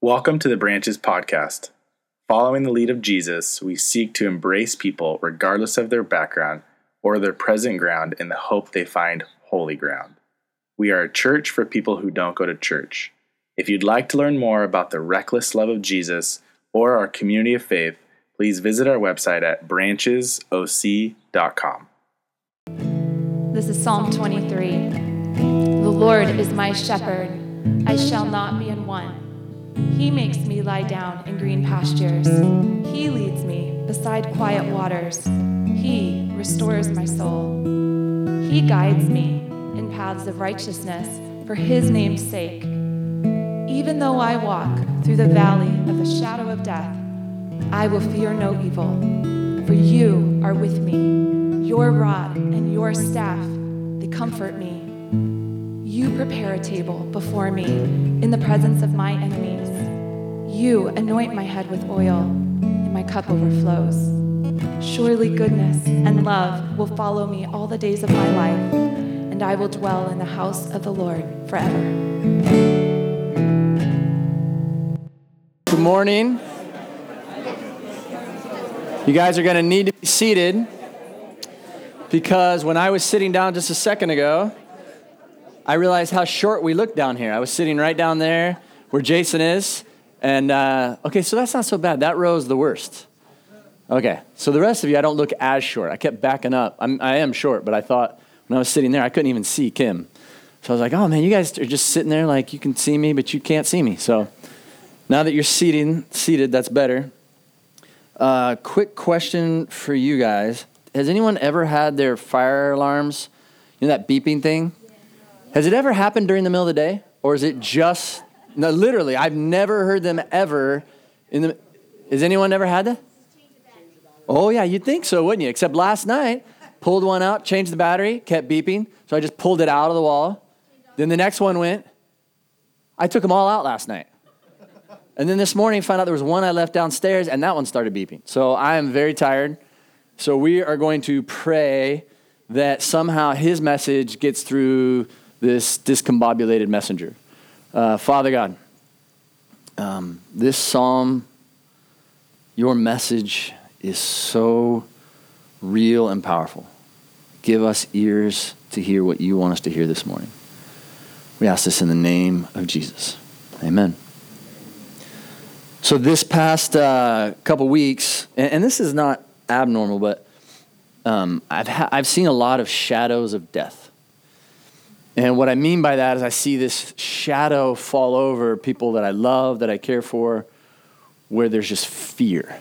Welcome to the Branches Podcast. Following the lead of Jesus, we seek to embrace people regardless of their background or their present ground in the hope they find holy ground. We are a church for people who don't go to church. If you'd like to learn more about the reckless love of Jesus or our community of faith, please visit our website at branchesoc.com. This is Psalm 23. The Lord is my shepherd, I shall not be in want. He makes me lie down in green pastures. He leads me beside quiet waters. He restores my soul. He guides me in paths of righteousness for his name's sake. Even though I walk through the valley of the shadow of death, I will fear no evil, for you are with me. Your rod and your staff, they comfort me. You prepare a table before me in the presence of my enemies. You anoint my head with oil, and my cup overflows. Surely goodness and love will follow me all the days of my life, and I will dwell in the house of the Lord forever. Good morning. You guys are going to need to be seated because when I was sitting down just a second ago, I realized how short we look down here. I was sitting right down there where Jason is, and uh, okay, so that's not so bad. That row is the worst. Okay, so the rest of you, I don't look as short. I kept backing up. I'm, I am short, but I thought when I was sitting there, I couldn't even see Kim. So I was like, oh man, you guys are just sitting there like you can see me, but you can't see me. So now that you're seating, seated, that's better. Uh, quick question for you guys. Has anyone ever had their fire alarms, you know, that beeping thing? Has it ever happened during the middle of the day? Or is it just no, literally, I've never heard them ever in the. Has anyone ever had that? Oh, yeah, you'd think so, wouldn't you? Except last night, pulled one out, changed the battery, kept beeping. So I just pulled it out of the wall. Then the next one went. I took them all out last night. And then this morning, found out there was one I left downstairs, and that one started beeping. So I am very tired. So we are going to pray that somehow his message gets through this discombobulated messenger. Uh, Father God, um, this psalm, your message is so real and powerful. Give us ears to hear what you want us to hear this morning. We ask this in the name of Jesus. Amen. So, this past uh, couple weeks, and, and, this is not abnormal, but um, I've, ha- I've seen a lot of shadows of death. And what I mean by that is I see this shadow fall over people that I love, that I care for, where there's just fear.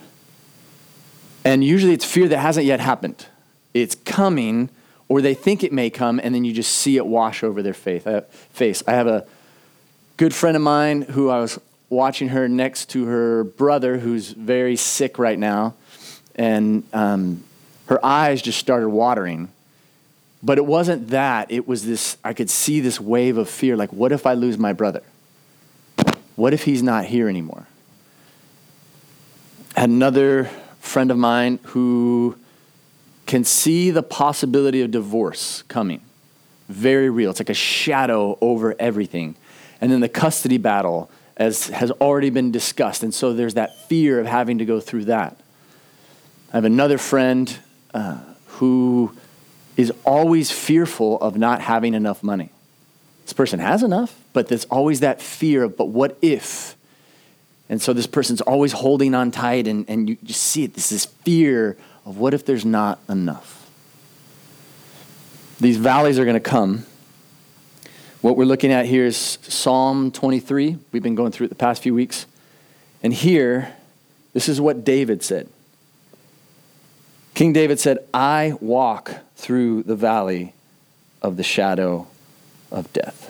And usually it's fear that hasn't yet happened. It's coming, or they think it may come, and then you just see it wash over their faith, uh, face. I have a good friend of mine who I was watching her next to her brother who's very sick right now, and um, her eyes just started watering but it wasn't that. It was this, I could see this wave of fear like, what if I lose my brother? What if he's not here anymore? Had another friend of mine who can see the possibility of divorce coming. Very real. It's like a shadow over everything. And then the custody battle as has already been discussed. And so there's that fear of having to go through that. I have another friend uh, who is always fearful of not having enough money. This person has enough, but there's always that fear of, but what if? And so this person's always holding on tight, and, and you just see it. This is fear of what if there's not enough? These valleys are going to come. What we're looking at here is Psalm 23. We've been going through it the past few weeks. And here, this is what David said King David said, I walk through the valley of the shadow of death.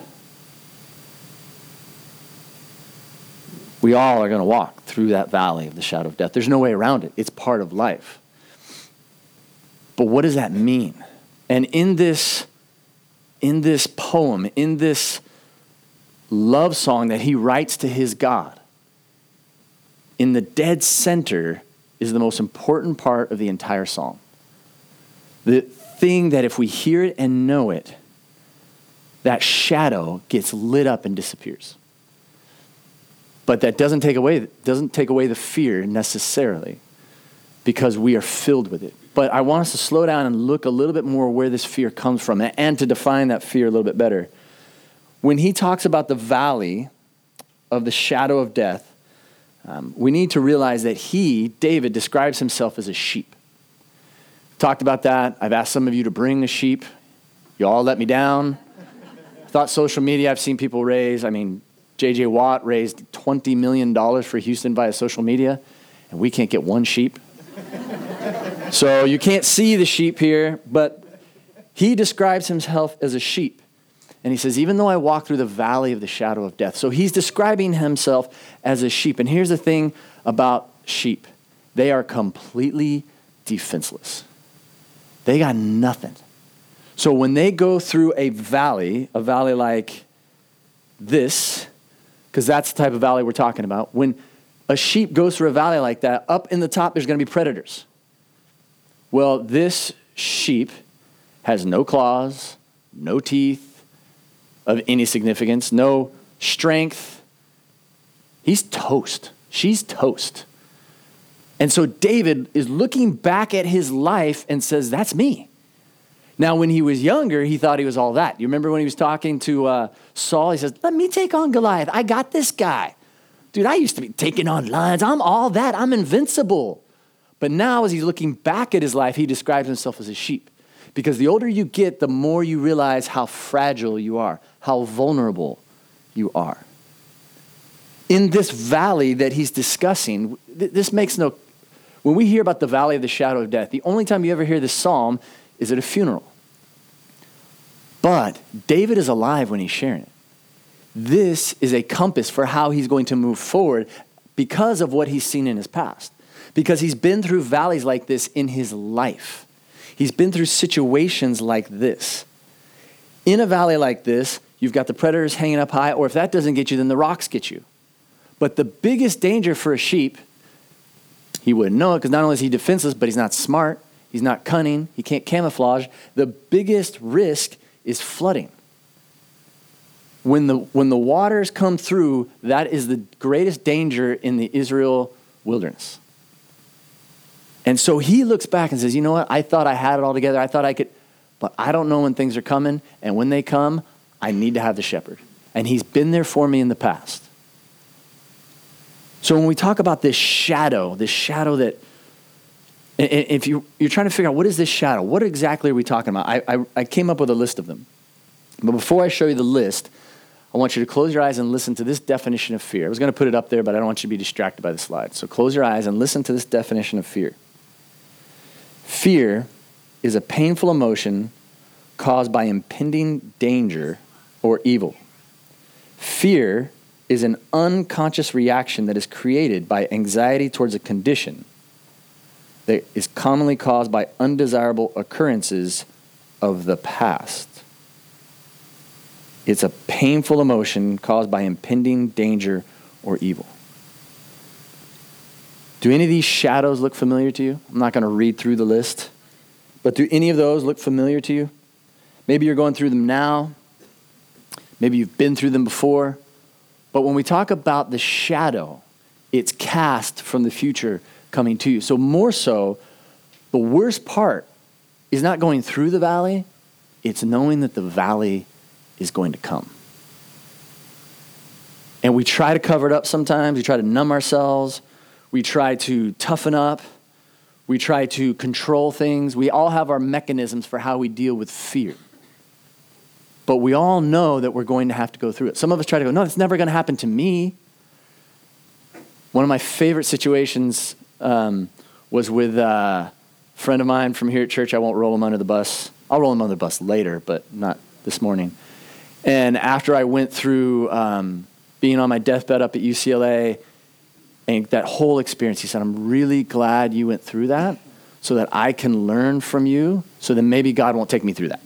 We all are going to walk through that valley of the shadow of death. There's no way around it, it's part of life. But what does that mean? And in this, in this poem, in this love song that he writes to his God, in the dead center is the most important part of the entire song. The thing that if we hear it and know it, that shadow gets lit up and disappears. But that doesn't take away doesn't take away the fear necessarily because we are filled with it. But I want us to slow down and look a little bit more where this fear comes from and to define that fear a little bit better. When he talks about the valley of the shadow of death, um, we need to realize that he, David, describes himself as a sheep. Talked about that. I've asked some of you to bring a sheep. You all let me down. Thought social media, I've seen people raise, I mean, J.J. Watt raised $20 million for Houston via social media, and we can't get one sheep. so you can't see the sheep here, but he describes himself as a sheep. And he says, Even though I walk through the valley of the shadow of death. So he's describing himself as a sheep. And here's the thing about sheep they are completely defenseless, they got nothing. So when they go through a valley, a valley like this, because that's the type of valley we're talking about. When a sheep goes through a valley like that, up in the top, there's going to be predators. Well, this sheep has no claws, no teeth of any significance, no strength. He's toast. She's toast. And so David is looking back at his life and says, That's me. Now, when he was younger, he thought he was all that. You remember when he was talking to uh, Saul? He says, Let me take on Goliath. I got this guy. Dude, I used to be taking on lions. I'm all that. I'm invincible. But now, as he's looking back at his life, he describes himself as a sheep. Because the older you get, the more you realize how fragile you are, how vulnerable you are. In this valley that he's discussing, this makes no. When we hear about the valley of the shadow of death, the only time you ever hear this psalm is at a funeral. But David is alive when he's sharing it. This is a compass for how he's going to move forward because of what he's seen in his past. Because he's been through valleys like this in his life. He's been through situations like this. In a valley like this, you've got the predators hanging up high, or if that doesn't get you, then the rocks get you. But the biggest danger for a sheep, he wouldn't know it because not only is he defenseless, but he's not smart. He's not cunning. He can't camouflage. The biggest risk is flooding. When the, when the waters come through, that is the greatest danger in the Israel wilderness. And so he looks back and says, You know what? I thought I had it all together. I thought I could, but I don't know when things are coming. And when they come, I need to have the shepherd. And he's been there for me in the past. So when we talk about this shadow, this shadow that if you, you're trying to figure out what is this shadow, what exactly are we talking about? I, I, I came up with a list of them. But before I show you the list, I want you to close your eyes and listen to this definition of fear. I was going to put it up there, but I don't want you to be distracted by the slide. So close your eyes and listen to this definition of fear. Fear is a painful emotion caused by impending danger or evil. Fear is an unconscious reaction that is created by anxiety towards a condition that is commonly caused by undesirable occurrences of the past. It's a painful emotion caused by impending danger or evil. Do any of these shadows look familiar to you? I'm not going to read through the list, but do any of those look familiar to you? Maybe you're going through them now. Maybe you've been through them before. But when we talk about the shadow, it's cast from the future coming to you. So, more so, the worst part is not going through the valley, it's knowing that the valley is going to come. And we try to cover it up sometimes, we try to numb ourselves, we try to toughen up, we try to control things. We all have our mechanisms for how we deal with fear. But we all know that we're going to have to go through it. Some of us try to go, no, it's never going to happen to me. One of my favorite situations um, was with a friend of mine from here at church. I won't roll him under the bus. I'll roll him under the bus later, but not this morning. And after I went through um, being on my deathbed up at UCLA and that whole experience, he said, I'm really glad you went through that so that I can learn from you, so then maybe God won't take me through that.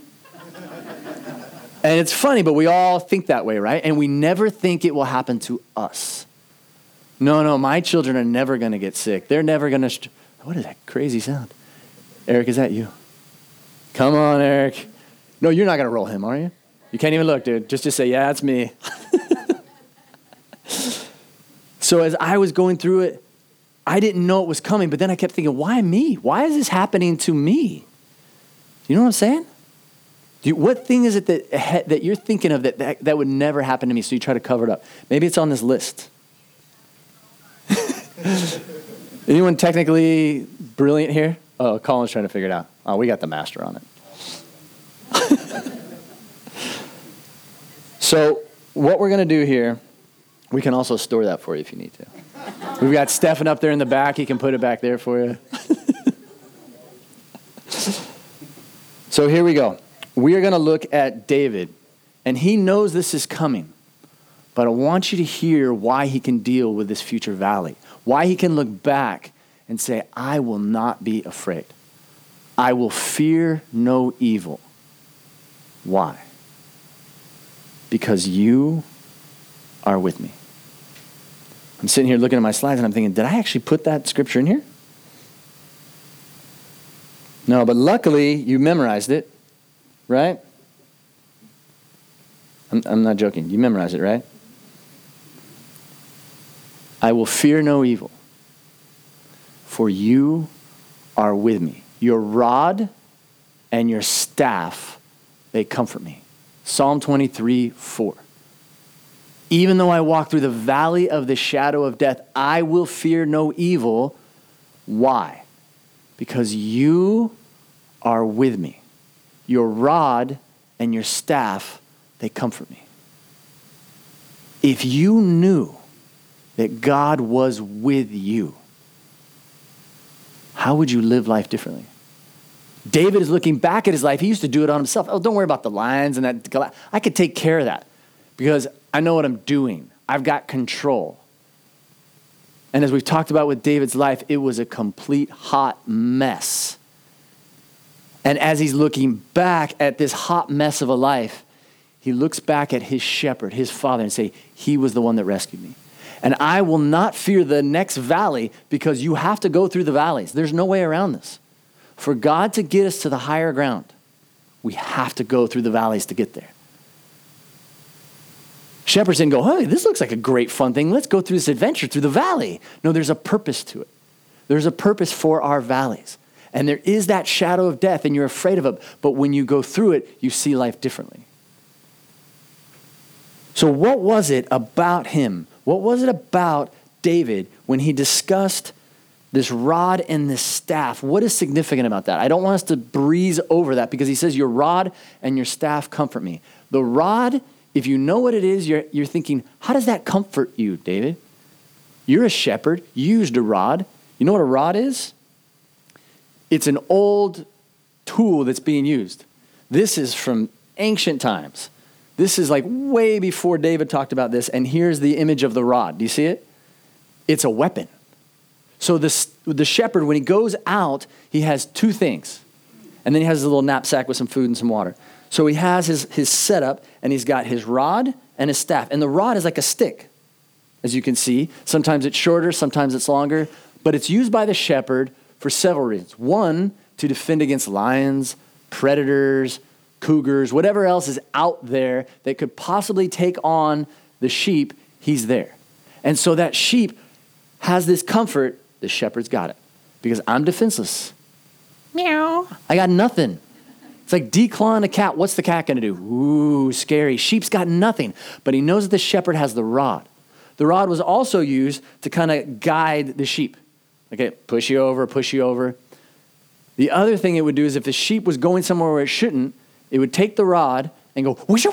And it's funny, but we all think that way, right? And we never think it will happen to us. No, no, my children are never going to get sick. They're never going to. St- what is that crazy sound? Eric, is that you? Come on, Eric. No, you're not going to roll him, are you? You can't even look, dude. Just just say, yeah, it's me. so as I was going through it, I didn't know it was coming, but then I kept thinking, why me? Why is this happening to me? You know what I'm saying? You, what thing is it that, that you're thinking of that, that that would never happen to me? So you try to cover it up. Maybe it's on this list. Anyone technically brilliant here? Oh, Colin's trying to figure it out. Oh, we got the master on it. so, what we're going to do here, we can also store that for you if you need to. We've got Stefan up there in the back. He can put it back there for you. so, here we go. We are going to look at David, and he knows this is coming. But I want you to hear why he can deal with this future valley, why he can look back and say, I will not be afraid. I will fear no evil. Why? Because you are with me. I'm sitting here looking at my slides and I'm thinking, did I actually put that scripture in here? No, but luckily you memorized it, right? I'm, I'm not joking. You memorize it, right? I will fear no evil, for you are with me. Your rod and your staff, they comfort me. Psalm 23 4. Even though I walk through the valley of the shadow of death, I will fear no evil. Why? Because you are with me. Your rod and your staff, they comfort me. If you knew that God was with you, how would you live life differently? David is looking back at his life. He used to do it on himself. Oh, don't worry about the lions and that. I could take care of that because I know what I'm doing. I've got control. And as we've talked about with David's life, it was a complete hot mess. And as he's looking back at this hot mess of a life, he looks back at his shepherd, his father, and say, He was the one that rescued me. And I will not fear the next valley because you have to go through the valleys. There's no way around this. For God to get us to the higher ground, we have to go through the valleys to get there. Shepherds didn't go, hey, this looks like a great fun thing. Let's go through this adventure through the valley. No, there's a purpose to it. There's a purpose for our valleys. And there is that shadow of death, and you're afraid of it. But when you go through it, you see life differently. So, what was it about him what was it about David when he discussed this rod and this staff? What is significant about that? I don't want us to breeze over that because he says, Your rod and your staff comfort me. The rod, if you know what it is, you're, you're thinking, How does that comfort you, David? You're a shepherd, you used a rod. You know what a rod is? It's an old tool that's being used. This is from ancient times. This is like way before David talked about this. And here's the image of the rod. Do you see it? It's a weapon. So this, the shepherd, when he goes out, he has two things. And then he has a little knapsack with some food and some water. So he has his, his setup, and he's got his rod and his staff. And the rod is like a stick, as you can see. Sometimes it's shorter, sometimes it's longer. But it's used by the shepherd for several reasons. One, to defend against lions, predators, cougars, whatever else is out there that could possibly take on the sheep, he's there. And so that sheep has this comfort, the shepherd's got it. Because I'm defenseless. Meow. I got nothing. It's like declawing a cat. What's the cat going to do? Ooh, scary. Sheep's got nothing. But he knows that the shepherd has the rod. The rod was also used to kind of guide the sheep. Okay, push you over, push you over. The other thing it would do is if the sheep was going somewhere where it shouldn't, it would take the rod and go whoosh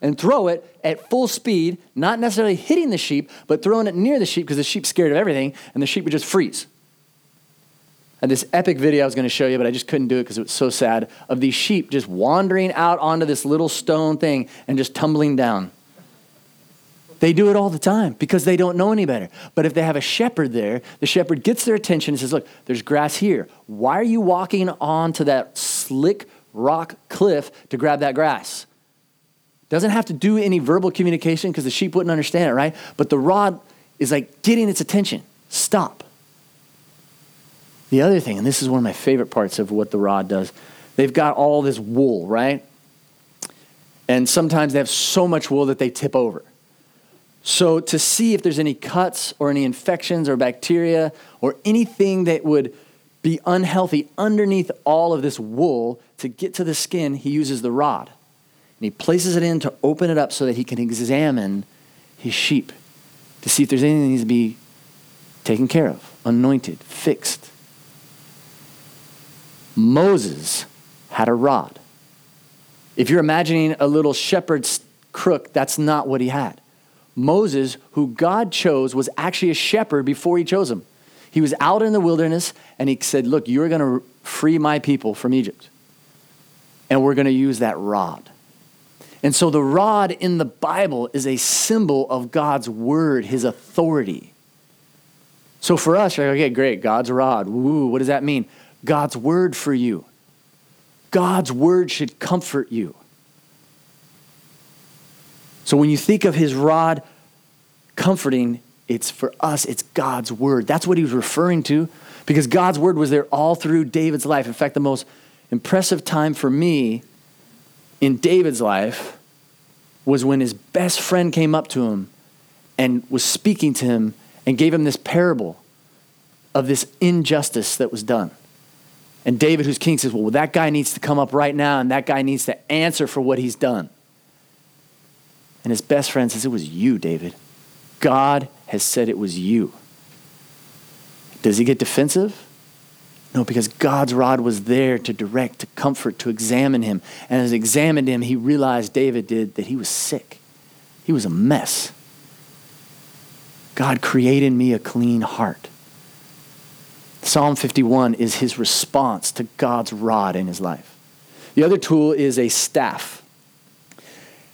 and throw it at full speed, not necessarily hitting the sheep, but throwing it near the sheep because the sheep's scared of everything, and the sheep would just freeze. And this epic video I was going to show you, but I just couldn't do it because it was so sad, of these sheep just wandering out onto this little stone thing and just tumbling down. They do it all the time because they don't know any better. But if they have a shepherd there, the shepherd gets their attention and says, Look, there's grass here. Why are you walking onto that slick rock cliff to grab that grass. Doesn't have to do any verbal communication because the sheep wouldn't understand it, right? But the rod is like getting its attention. Stop. The other thing, and this is one of my favorite parts of what the rod does, they've got all this wool, right? And sometimes they have so much wool that they tip over. So, to see if there's any cuts or any infections or bacteria or anything that would be unhealthy underneath all of this wool to get to the skin, he uses the rod. And he places it in to open it up so that he can examine his sheep to see if there's anything that needs to be taken care of, anointed, fixed. Moses had a rod. If you're imagining a little shepherd's crook, that's not what he had. Moses, who God chose, was actually a shepherd before he chose him. He was out in the wilderness and he said, Look, you're going to free my people from Egypt. And we're going to use that rod. And so the rod in the Bible is a symbol of God's word, his authority. So for us, like, okay, great, God's rod. Woo, what does that mean? God's word for you. God's word should comfort you. So when you think of his rod comforting, it's for us, it's God's word. That's what he was referring to because God's word was there all through David's life. In fact, the most impressive time for me in David's life was when his best friend came up to him and was speaking to him and gave him this parable of this injustice that was done. And David, who's king, says, Well, that guy needs to come up right now and that guy needs to answer for what he's done. And his best friend says, It was you, David. God has said it was you. Does he get defensive? No, because God's rod was there to direct, to comfort, to examine him. And as he examined him, he realized, David did, that he was sick. He was a mess. God created me a clean heart. Psalm 51 is his response to God's rod in his life. The other tool is a staff.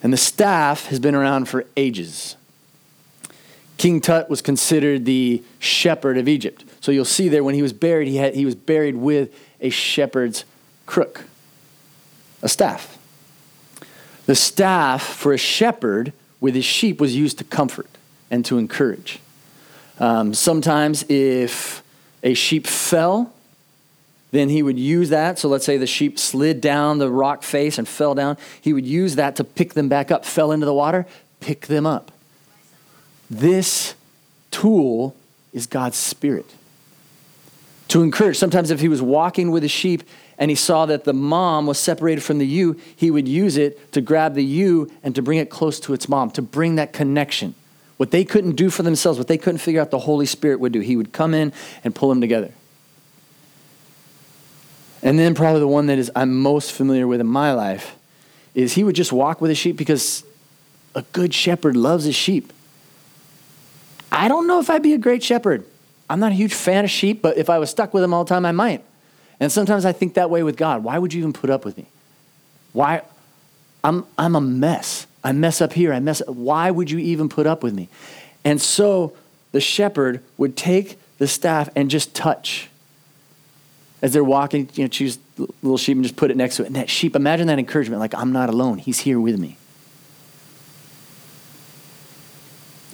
And the staff has been around for ages. King Tut was considered the shepherd of Egypt. So you'll see there when he was buried, he, had, he was buried with a shepherd's crook, a staff. The staff for a shepherd with his sheep was used to comfort and to encourage. Um, sometimes, if a sheep fell, then he would use that. So let's say the sheep slid down the rock face and fell down. He would use that to pick them back up, fell into the water, pick them up. This tool is God's Spirit. To encourage, sometimes if he was walking with a sheep and he saw that the mom was separated from the ewe, he would use it to grab the ewe and to bring it close to its mom, to bring that connection. What they couldn't do for themselves, what they couldn't figure out, the Holy Spirit would do. He would come in and pull them together. And then, probably the one that is I'm most familiar with in my life is he would just walk with a sheep because a good shepherd loves his sheep. I don't know if I'd be a great shepherd. I'm not a huge fan of sheep, but if I was stuck with them all the time, I might. And sometimes I think that way with God. Why would you even put up with me? Why? I'm, I'm a mess. I mess up here. I mess up. Why would you even put up with me? And so the shepherd would take the staff and just touch as they're walking, you know, choose little sheep and just put it next to it. And that sheep, imagine that encouragement like, I'm not alone. He's here with me.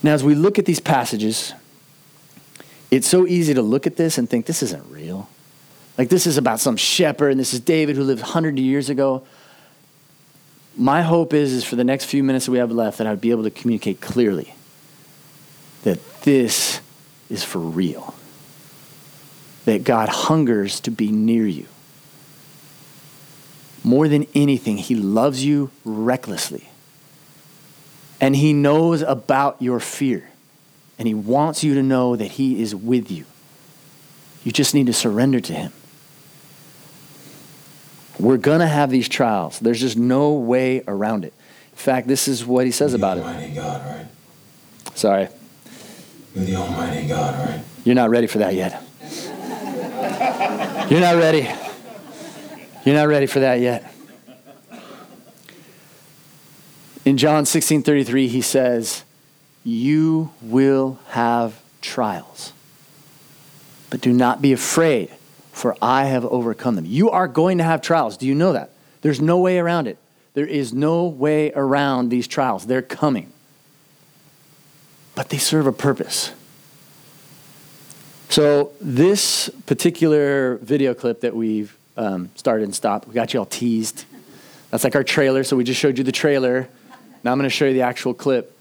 Now, as we look at these passages, it's so easy to look at this and think this isn't real. Like, this is about some shepherd, and this is David who lived 100 years ago. My hope is, is for the next few minutes that we have left, that I'd be able to communicate clearly that this is for real that God hungers to be near you. More than anything, He loves you recklessly. And He knows about your fear. And He wants you to know that He is with you. You just need to surrender to Him. We're going to have these trials. There's just no way around it. In fact, this is what He says You're about it. Almighty God, right? Sorry, You're the Almighty God, right? you're not ready for that yet. You're not ready. You're not ready for that yet. In John 16 33, he says, You will have trials. But do not be afraid, for I have overcome them. You are going to have trials. Do you know that? There's no way around it. There is no way around these trials. They're coming. But they serve a purpose. So, this particular video clip that we've um, started and stopped, we got you all teased. That's like our trailer. So, we just showed you the trailer. Now, I'm going to show you the actual clip.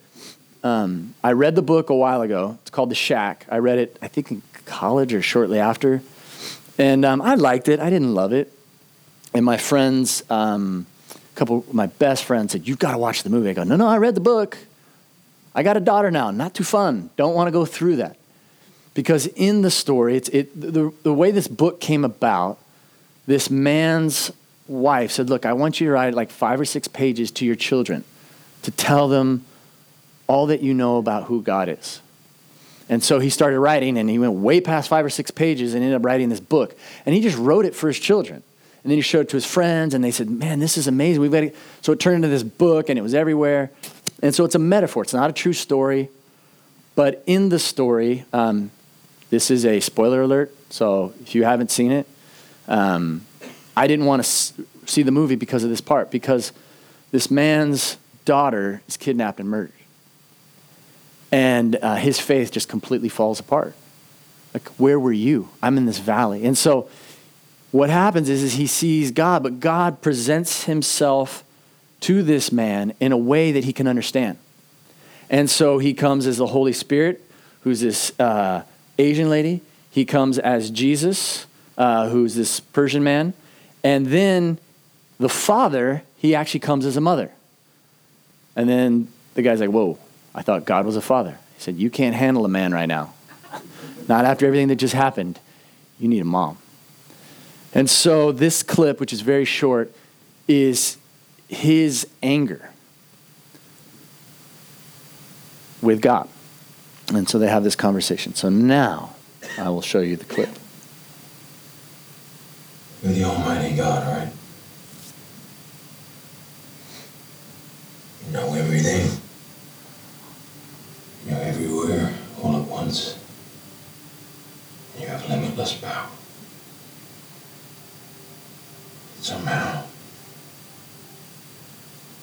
Um, I read the book a while ago. It's called The Shack. I read it, I think, in college or shortly after. And um, I liked it. I didn't love it. And my friends, um, a couple of my best friends said, You've got to watch the movie. I go, No, no, I read the book. I got a daughter now. Not too fun. Don't want to go through that. Because in the story, it's, it, the, the way this book came about, this man's wife said, Look, I want you to write like five or six pages to your children to tell them all that you know about who God is. And so he started writing, and he went way past five or six pages and ended up writing this book. And he just wrote it for his children. And then he showed it to his friends, and they said, Man, this is amazing. We've got to... So it turned into this book, and it was everywhere. And so it's a metaphor. It's not a true story. But in the story, um, this is a spoiler alert. So if you haven't seen it, um, I didn't want to s- see the movie because of this part, because this man's daughter is kidnapped and murdered. And uh, his faith just completely falls apart. Like, where were you? I'm in this valley. And so what happens is, is he sees God, but God presents himself to this man in a way that he can understand. And so he comes as the Holy Spirit, who's this uh, Asian lady. He comes as Jesus, uh, who's this Persian man. And then the father, he actually comes as a mother. And then the guy's like, Whoa, I thought God was a father. He said, You can't handle a man right now. Not after everything that just happened. You need a mom. And so this clip, which is very short, is his anger with God. And so they have this conversation. So now I will show you the clip. You're the Almighty God, right? You know everything. You're everywhere, all at once. You have limitless power. Somehow,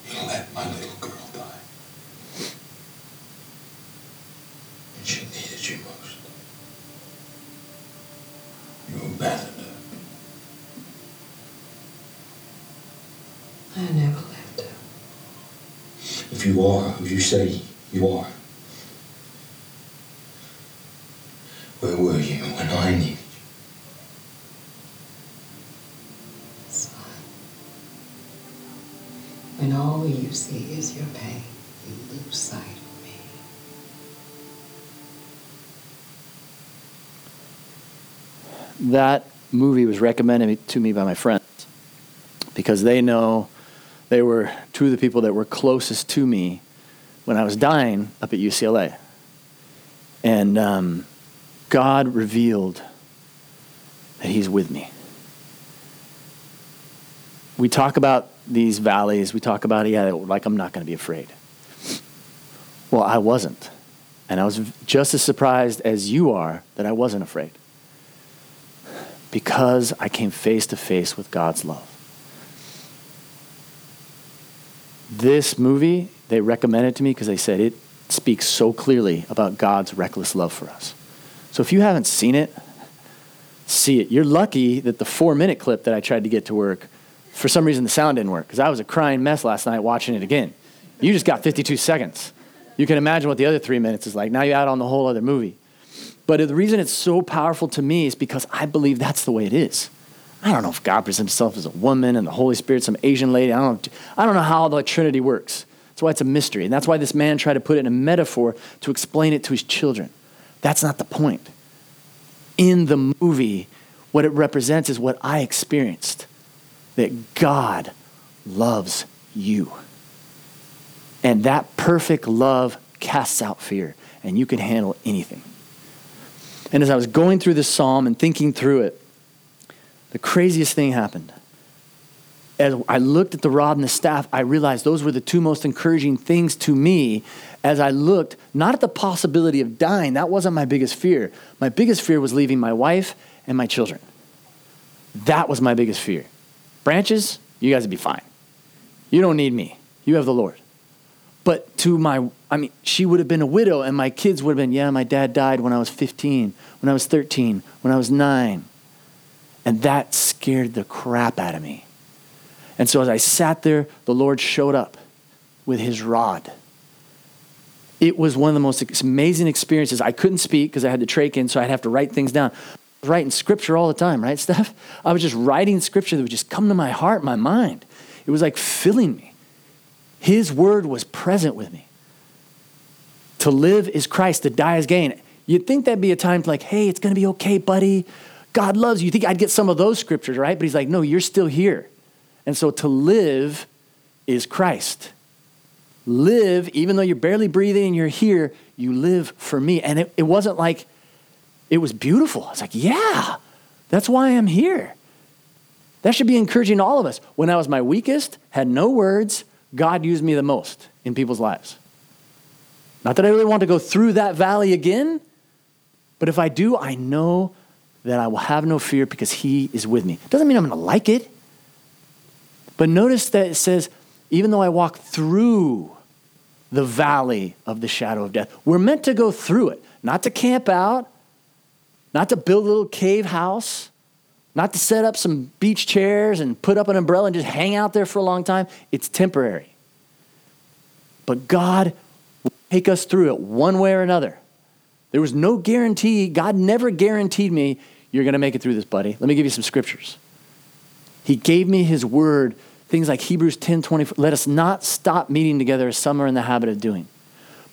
you let my little girl die. And she needed you most. You abandoned her. I never left her. If you are who you say you are, where were you when I needed you? When all you see is your pain, you lose sight of me. that movie was recommended to me by my friends because they know they were two of the people that were closest to me when I was dying up at UCLA. And um, God revealed that He's with me. We talk about these valleys, we talk about, yeah, like I'm not going to be afraid. Well, I wasn't. And I was just as surprised as you are that I wasn't afraid because I came face to face with God's love. This movie, they recommended to me because they said it speaks so clearly about God's reckless love for us. So if you haven't seen it, see it. You're lucky that the four minute clip that I tried to get to work, for some reason the sound didn't work because I was a crying mess last night watching it again. You just got 52 seconds. You can imagine what the other three minutes is like. Now you add on the whole other movie. But the reason it's so powerful to me is because I believe that's the way it is. I don't know if God presents himself as a woman and the Holy Spirit, some Asian lady. I don't, I don't know how the Trinity works. That's why it's a mystery. And that's why this man tried to put it in a metaphor to explain it to his children. That's not the point. In the movie, what it represents is what I experienced that God loves you. And that perfect love casts out fear, and you can handle anything. And as I was going through this psalm and thinking through it, the craziest thing happened. As I looked at the rod and the staff, I realized those were the two most encouraging things to me as I looked, not at the possibility of dying, that wasn't my biggest fear. My biggest fear was leaving my wife and my children. That was my biggest fear. Branches, you guys would be fine. You don't need me. You have the Lord. But to my, I mean, she would have been a widow, and my kids would have been, yeah, my dad died when I was 15, when I was 13, when I was nine. And that scared the crap out of me. And so as I sat there, the Lord showed up with his rod it was one of the most amazing experiences. I couldn't speak because I had the trach in, so I'd have to write things down. Writing scripture all the time, right, Steph? I was just writing scripture that would just come to my heart, my mind. It was like filling me. His word was present with me. To live is Christ, to die is gain. You'd think that'd be a time to like, hey, it's going to be okay, buddy. God loves you. You think I'd get some of those scriptures, right? But he's like, no, you're still here. And so to live is Christ. Live, even though you're barely breathing and you're here, you live for me. And it, it wasn't like, it was beautiful. It's like, yeah, that's why I'm here. That should be encouraging to all of us. When I was my weakest, had no words, God used me the most in people's lives. Not that I really want to go through that valley again, but if I do, I know that I will have no fear because He is with me. Doesn't mean I'm going to like it. But notice that it says, even though I walk through the valley of the shadow of death, we're meant to go through it, not to camp out, not to build a little cave house, not to set up some beach chairs and put up an umbrella and just hang out there for a long time. It's temporary. But God will take us through it one way or another. There was no guarantee. God never guaranteed me, you're going to make it through this, buddy. Let me give you some scriptures. He gave me his word, things like Hebrews 10 24. Let us not stop meeting together as some are in the habit of doing,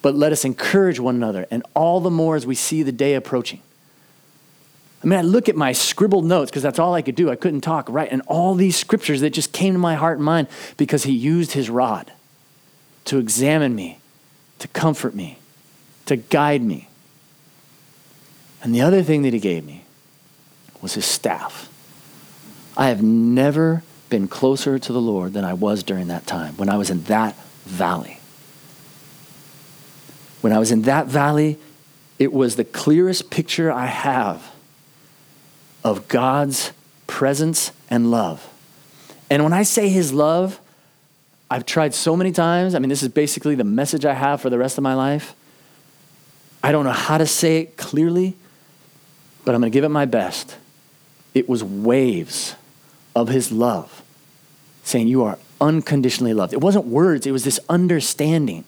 but let us encourage one another, and all the more as we see the day approaching. I mean, I look at my scribbled notes because that's all I could do. I couldn't talk, right? And all these scriptures that just came to my heart and mind because he used his rod to examine me, to comfort me, to guide me. And the other thing that he gave me was his staff. I have never been closer to the Lord than I was during that time when I was in that valley. When I was in that valley, it was the clearest picture I have of God's presence and love. And when I say his love, I've tried so many times. I mean, this is basically the message I have for the rest of my life. I don't know how to say it clearly, but I'm going to give it my best. It was waves of his love saying, You are unconditionally loved. It wasn't words, it was this understanding.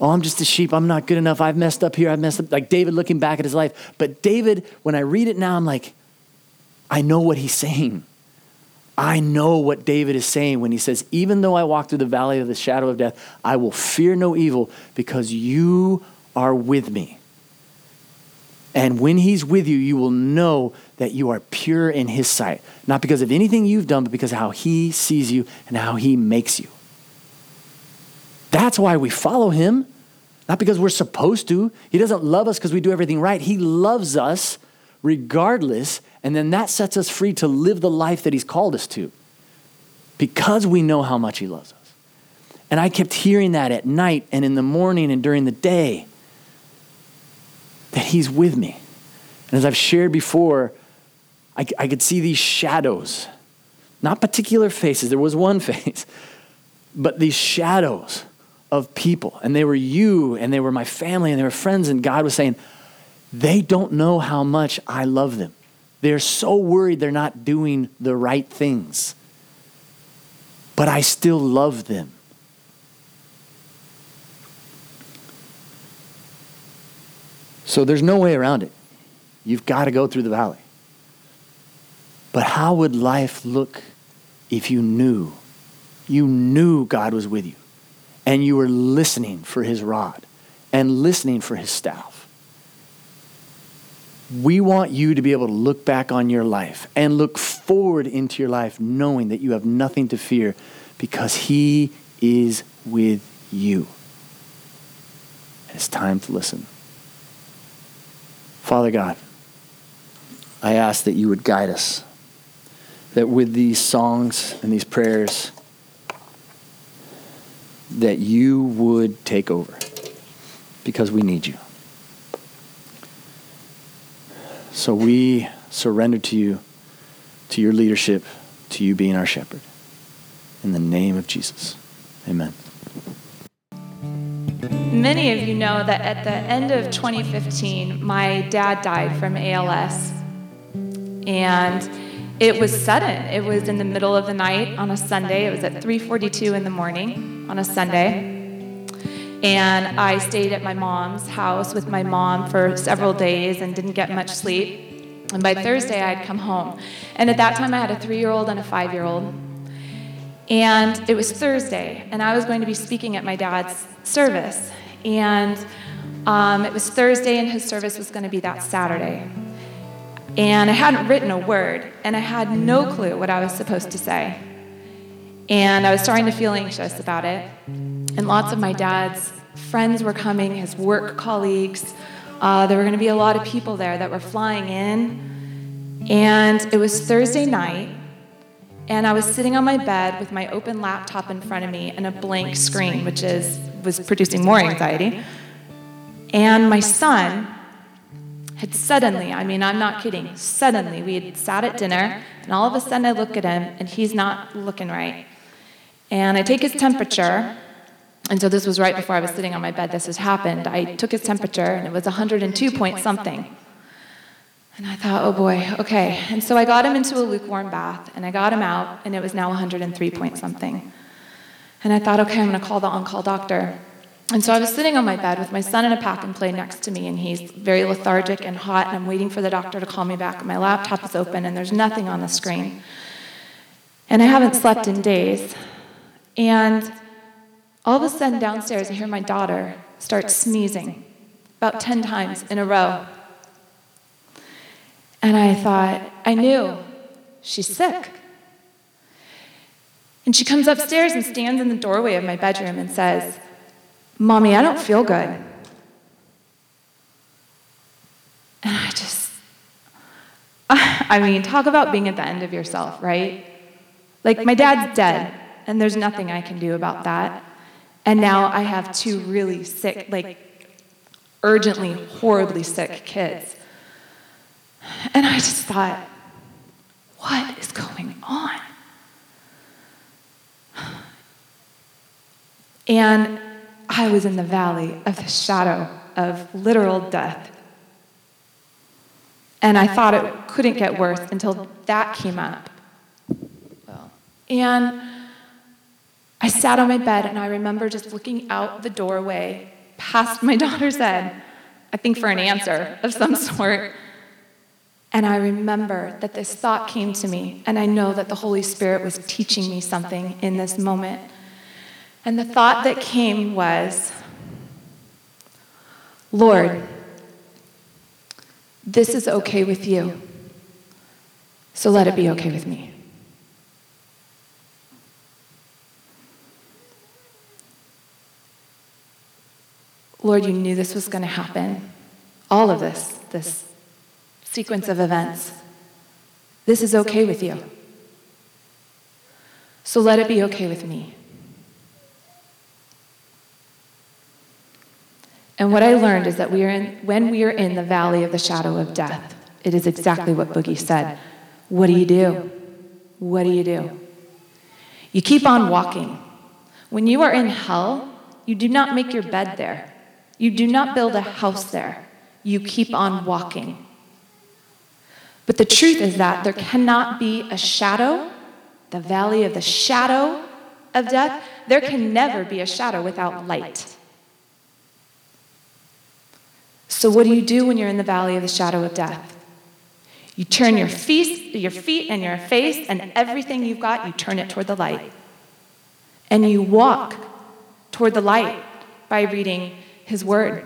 Oh, I'm just a sheep. I'm not good enough. I've messed up here. I've messed up. Like David looking back at his life. But David, when I read it now, I'm like, I know what he's saying. I know what David is saying when he says, Even though I walk through the valley of the shadow of death, I will fear no evil because you are with me. And when he's with you, you will know that you are pure in his sight, not because of anything you've done, but because of how he sees you and how he makes you. That's why we follow him, not because we're supposed to. He doesn't love us because we do everything right. He loves us regardless, and then that sets us free to live the life that he's called us to because we know how much he loves us. And I kept hearing that at night and in the morning and during the day that he's with me. And as I've shared before, I, I could see these shadows, not particular faces. There was one face, but these shadows of people. And they were you, and they were my family, and they were friends. And God was saying, they don't know how much I love them. They're so worried they're not doing the right things. But I still love them. So there's no way around it. You've got to go through the valley. But how would life look if you knew, you knew God was with you and you were listening for his rod and listening for his staff? We want you to be able to look back on your life and look forward into your life knowing that you have nothing to fear because he is with you. And it's time to listen. Father God, I ask that you would guide us that with these songs and these prayers, that you would take over because we need you. So we surrender to you, to your leadership, to you being our shepherd. In the name of Jesus. Amen. Many of you know that at the end of 2015, my dad died from ALS. And it was sudden. It was in the middle of the night on a Sunday. It was at 3:42 in the morning on a Sunday. And I stayed at my mom's house with my mom for several days and didn't get much sleep. And by Thursday, I'd come home. And at that time, I had a three year old and a five year old. And it was Thursday, and I was going to be speaking at my dad's service. And um, it was Thursday, and his service was going to be that Saturday. And I hadn't written a word, and I had no clue what I was supposed to say. And I was starting to feel anxious about it. And lots of my dad's friends were coming, his work colleagues. Uh, there were going to be a lot of people there that were flying in. And it was Thursday night, and I was sitting on my bed with my open laptop in front of me and a blank screen, which is, was producing more anxiety. And my son had suddenly, I mean, I'm not kidding, suddenly, we had sat at dinner, and all of a sudden I look at him, and he's not looking right. And I take his temperature, and so this was right before I was sitting on my bed, this has happened. I took his temperature, and it was 102 point something. And I thought, oh boy, okay. And so I got him into a lukewarm bath, and I got him out, and it was now 103 point something. And I thought, okay, I'm going to call the on call doctor. And so I was sitting on my bed with my son in a pack and play next to me, and he's very lethargic and hot, and I'm waiting for the doctor to call me back. My laptop is open, and there's nothing on the screen. And I haven't slept in days. And all of a sudden, downstairs, I hear my daughter start sneezing about 10 times in a row. And I thought, I knew she's sick. And she comes upstairs and stands in the doorway of my bedroom and says, Mommy, I don't feel good. And I just, I mean, talk about being at the end of yourself, right? Like, my dad's dead, and there's nothing I can do about that. And now I have two really sick, like, urgently, horribly sick kids. And I just thought, what is going on? And I was in the valley of the shadow of literal death. And I thought it couldn't get worse until that came up. And I sat on my bed and I remember just looking out the doorway past my daughter's head, I think for an answer of some sort. And I remember that this thought came to me, and I know that the Holy Spirit was teaching me something in this moment. And the thought that came was Lord, this is okay with you, so let it be okay with me. Lord, you knew this was going to happen. All of this, this sequence of events. This is okay with you. So let it be okay with me. And what I learned is that we are in, when we are in the valley of the shadow of death, it is exactly what Boogie said. What do you do? What do you do? You keep on walking. When you are in hell, you do not make your bed there. You do not build a house there. You keep on walking. But the truth is that there cannot be a shadow, the valley of the shadow of death. There can never be a shadow without light. So, what do you do when you're in the valley of the shadow of death? You turn your feet, your feet and your face and everything you've got, you turn it toward the light. And you walk toward the light by reading His Word,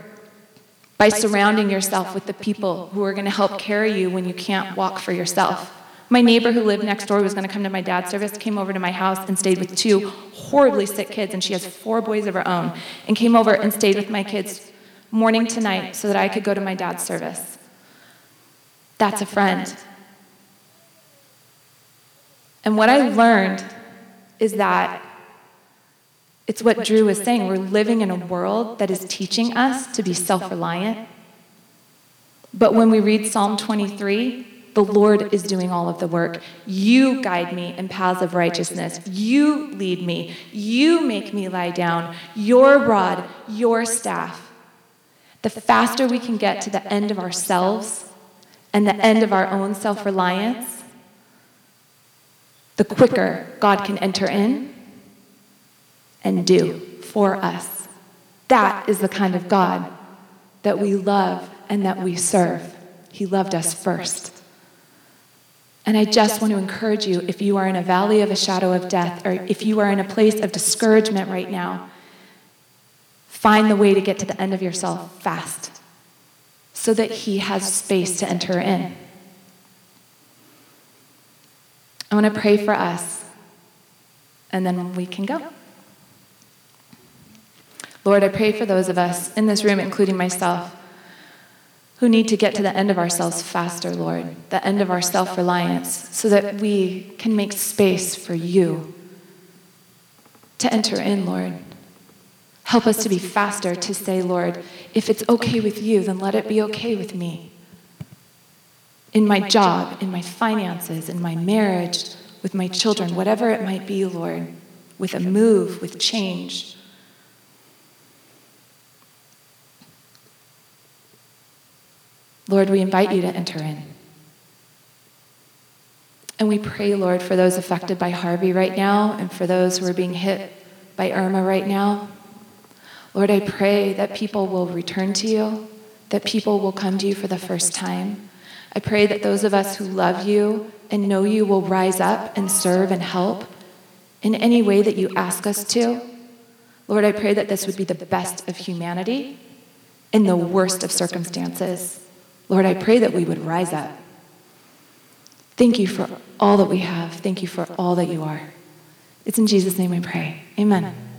by surrounding yourself with the people who are going to help carry you when you can't walk for yourself. My neighbor who lived next door was going to come to my dad's service, came over to my house and stayed with two horribly sick kids, and she has four boys of her own, and came over and stayed with my kids morning to night so that I could go to my dad's service. That's a friend. And what I learned is that it's what Drew was saying. We're living in a world that is teaching us to be self reliant. But when we read Psalm 23, the Lord is doing all of the work. You guide me in paths of righteousness. You lead me. You make me lie down. Your rod, your staff the faster we can get to the end of ourselves and the end of our own self reliance, the quicker God can enter in and do for us. that is the kind of God that we love and that we serve. He loved us first. And I just want to encourage you if you are in a valley of a shadow of death, or if you are in a place of discouragement right now, find the way to get to the end of yourself fast so that He has space to enter in. I want to pray for us, and then we can go. Lord, I pray for those of us in this room, including myself, who need to get to the end of ourselves faster, Lord, the end of our self reliance, so that we can make space for you to enter in, Lord. Help us to be faster to say, Lord, if it's okay with you, then let it be okay with me. In my job, in my finances, in my marriage, with my children, whatever it might be, Lord, with a move, with change. Lord, we invite you to enter in. And we pray, Lord, for those affected by Harvey right now and for those who are being hit by Irma right now. Lord, I pray that people will return to you, that people will come to you for the first time. I pray that those of us who love you and know you will rise up and serve and help in any way that you ask us to. Lord, I pray that this would be the best of humanity in the worst of circumstances. Lord, I pray that we would rise up. Thank you for all that we have. Thank you for all that you are. It's in Jesus' name we pray. Amen.